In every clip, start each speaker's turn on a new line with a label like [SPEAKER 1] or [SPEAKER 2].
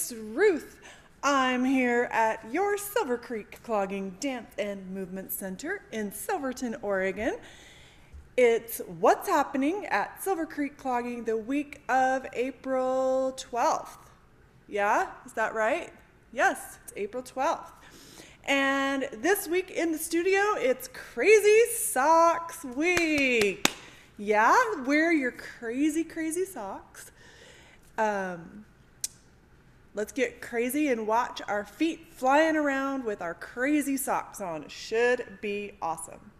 [SPEAKER 1] it's Ruth. I'm here at your Silver Creek Clogging Dance and Movement Center in Silverton, Oregon. It's what's happening at Silver Creek Clogging the week of April 12th. Yeah, is that right? Yes, it's April 12th. And this week in the studio, it's Crazy Socks Week. Yeah, wear your crazy, crazy socks. Um, let's get crazy and watch our feet flying around with our crazy socks on. Should be awesome.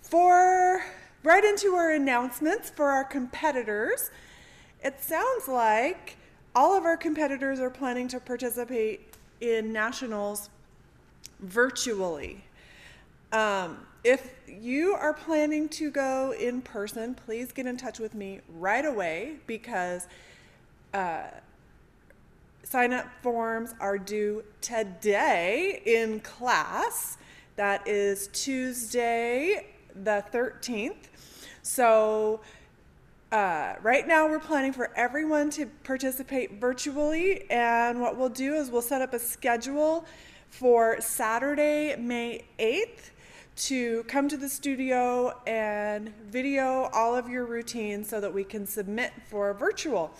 [SPEAKER 1] For right into our announcements for our competitors, it sounds like all of our competitors are planning to participate in nationals virtually. Um, if you are planning to go in person, please get in touch with me right away because uh, sign up forms are due today in class. That is Tuesday, the 13th. So, uh, right now, we're planning for everyone to participate virtually, and what we'll do is we'll set up a schedule for Saturday, May 8th to come to the studio and video all of your routines so that we can submit for virtual.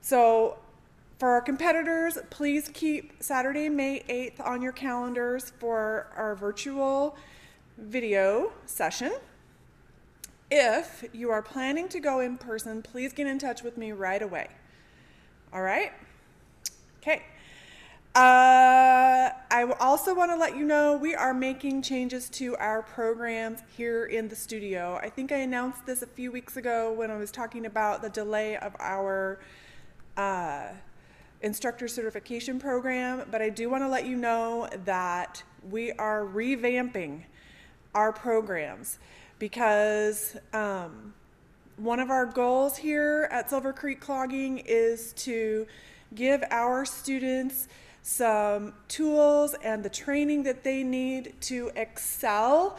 [SPEAKER 1] So, for our competitors, please keep Saturday, May 8th on your calendars for our virtual video session. If you are planning to go in person, please get in touch with me right away. All right? Okay. Uh, I also want to let you know we are making changes to our programs here in the studio. I think I announced this a few weeks ago when I was talking about the delay of our uh, instructor certification program, but I do want to let you know that we are revamping our programs because um, one of our goals here at Silver Creek Clogging is to give our students some tools and the training that they need to excel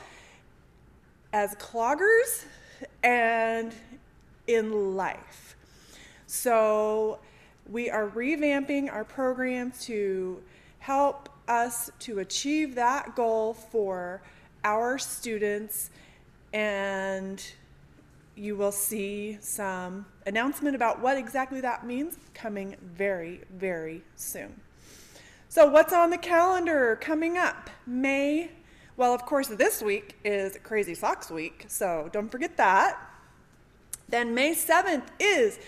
[SPEAKER 1] as cloggers and in life. So, we are revamping our program to help us to achieve that goal for our students and you will see some announcement about what exactly that means coming very, very soon. So, what's on the calendar coming up? May, well, of course, this week is Crazy Socks Week, so don't forget that. Then May 7th is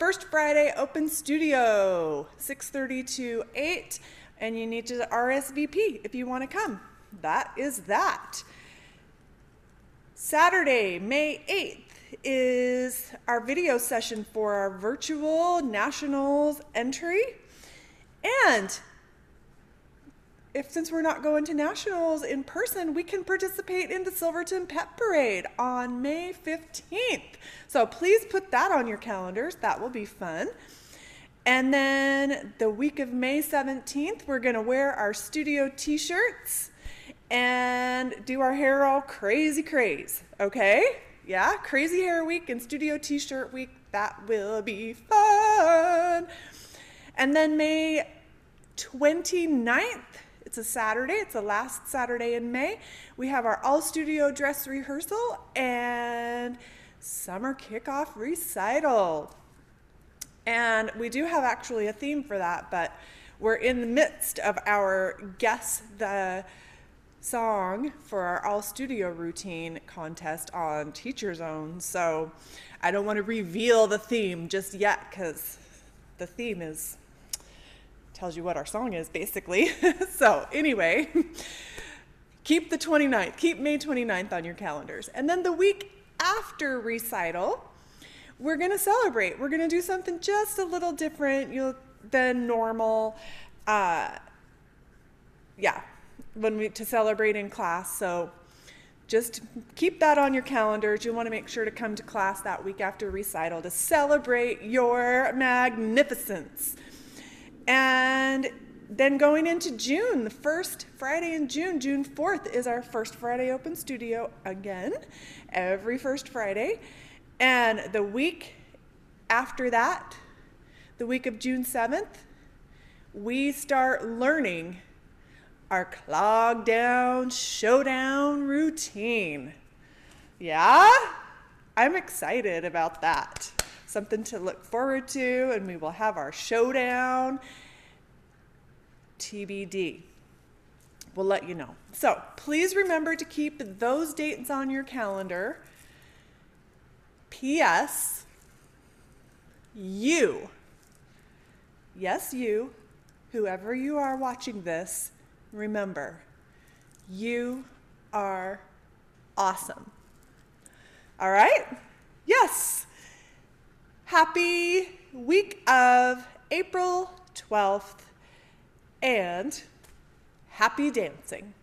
[SPEAKER 1] First Friday Open Studio, 6:30 to 8, and you need to RSVP if you want to come. That is that. Saturday, May 8th, is our video session for our virtual nationals entry. And if since we're not going to nationals in person, we can participate in the Silverton Pet Parade on May 15th. So please put that on your calendars. That will be fun. And then the week of May 17th, we're going to wear our studio t shirts and do our hair all crazy craze, okay? Yeah, crazy hair week and studio t shirt week. That will be fun. And then May 29th, it's a Saturday, it's the last Saturday in May. We have our all studio dress rehearsal and summer kickoff recital. And we do have actually a theme for that, but we're in the midst of our guess the song for our all studio routine contest on Teacher Zone. So I don't want to reveal the theme just yet because the theme is tells you what our song is basically. so anyway, keep the 29th, keep May 29th on your calendars. And then the week after recital, we're going to celebrate. We're going to do something just a little different you know, than normal. Uh, yeah, when we to celebrate in class. So just keep that on your calendars. You want to make sure to come to class that week after recital to celebrate your magnificence. And then going into June, the first Friday in June, June 4th, is our first Friday open studio again, every first Friday. And the week after that, the week of June 7th, we start learning our clog down showdown routine. Yeah? I'm excited about that. Something to look forward to, and we will have our showdown TBD. We'll let you know. So please remember to keep those dates on your calendar. P.S. You, yes, you, whoever you are watching this, remember, you are awesome. All right? Happy week of April 12th and happy dancing.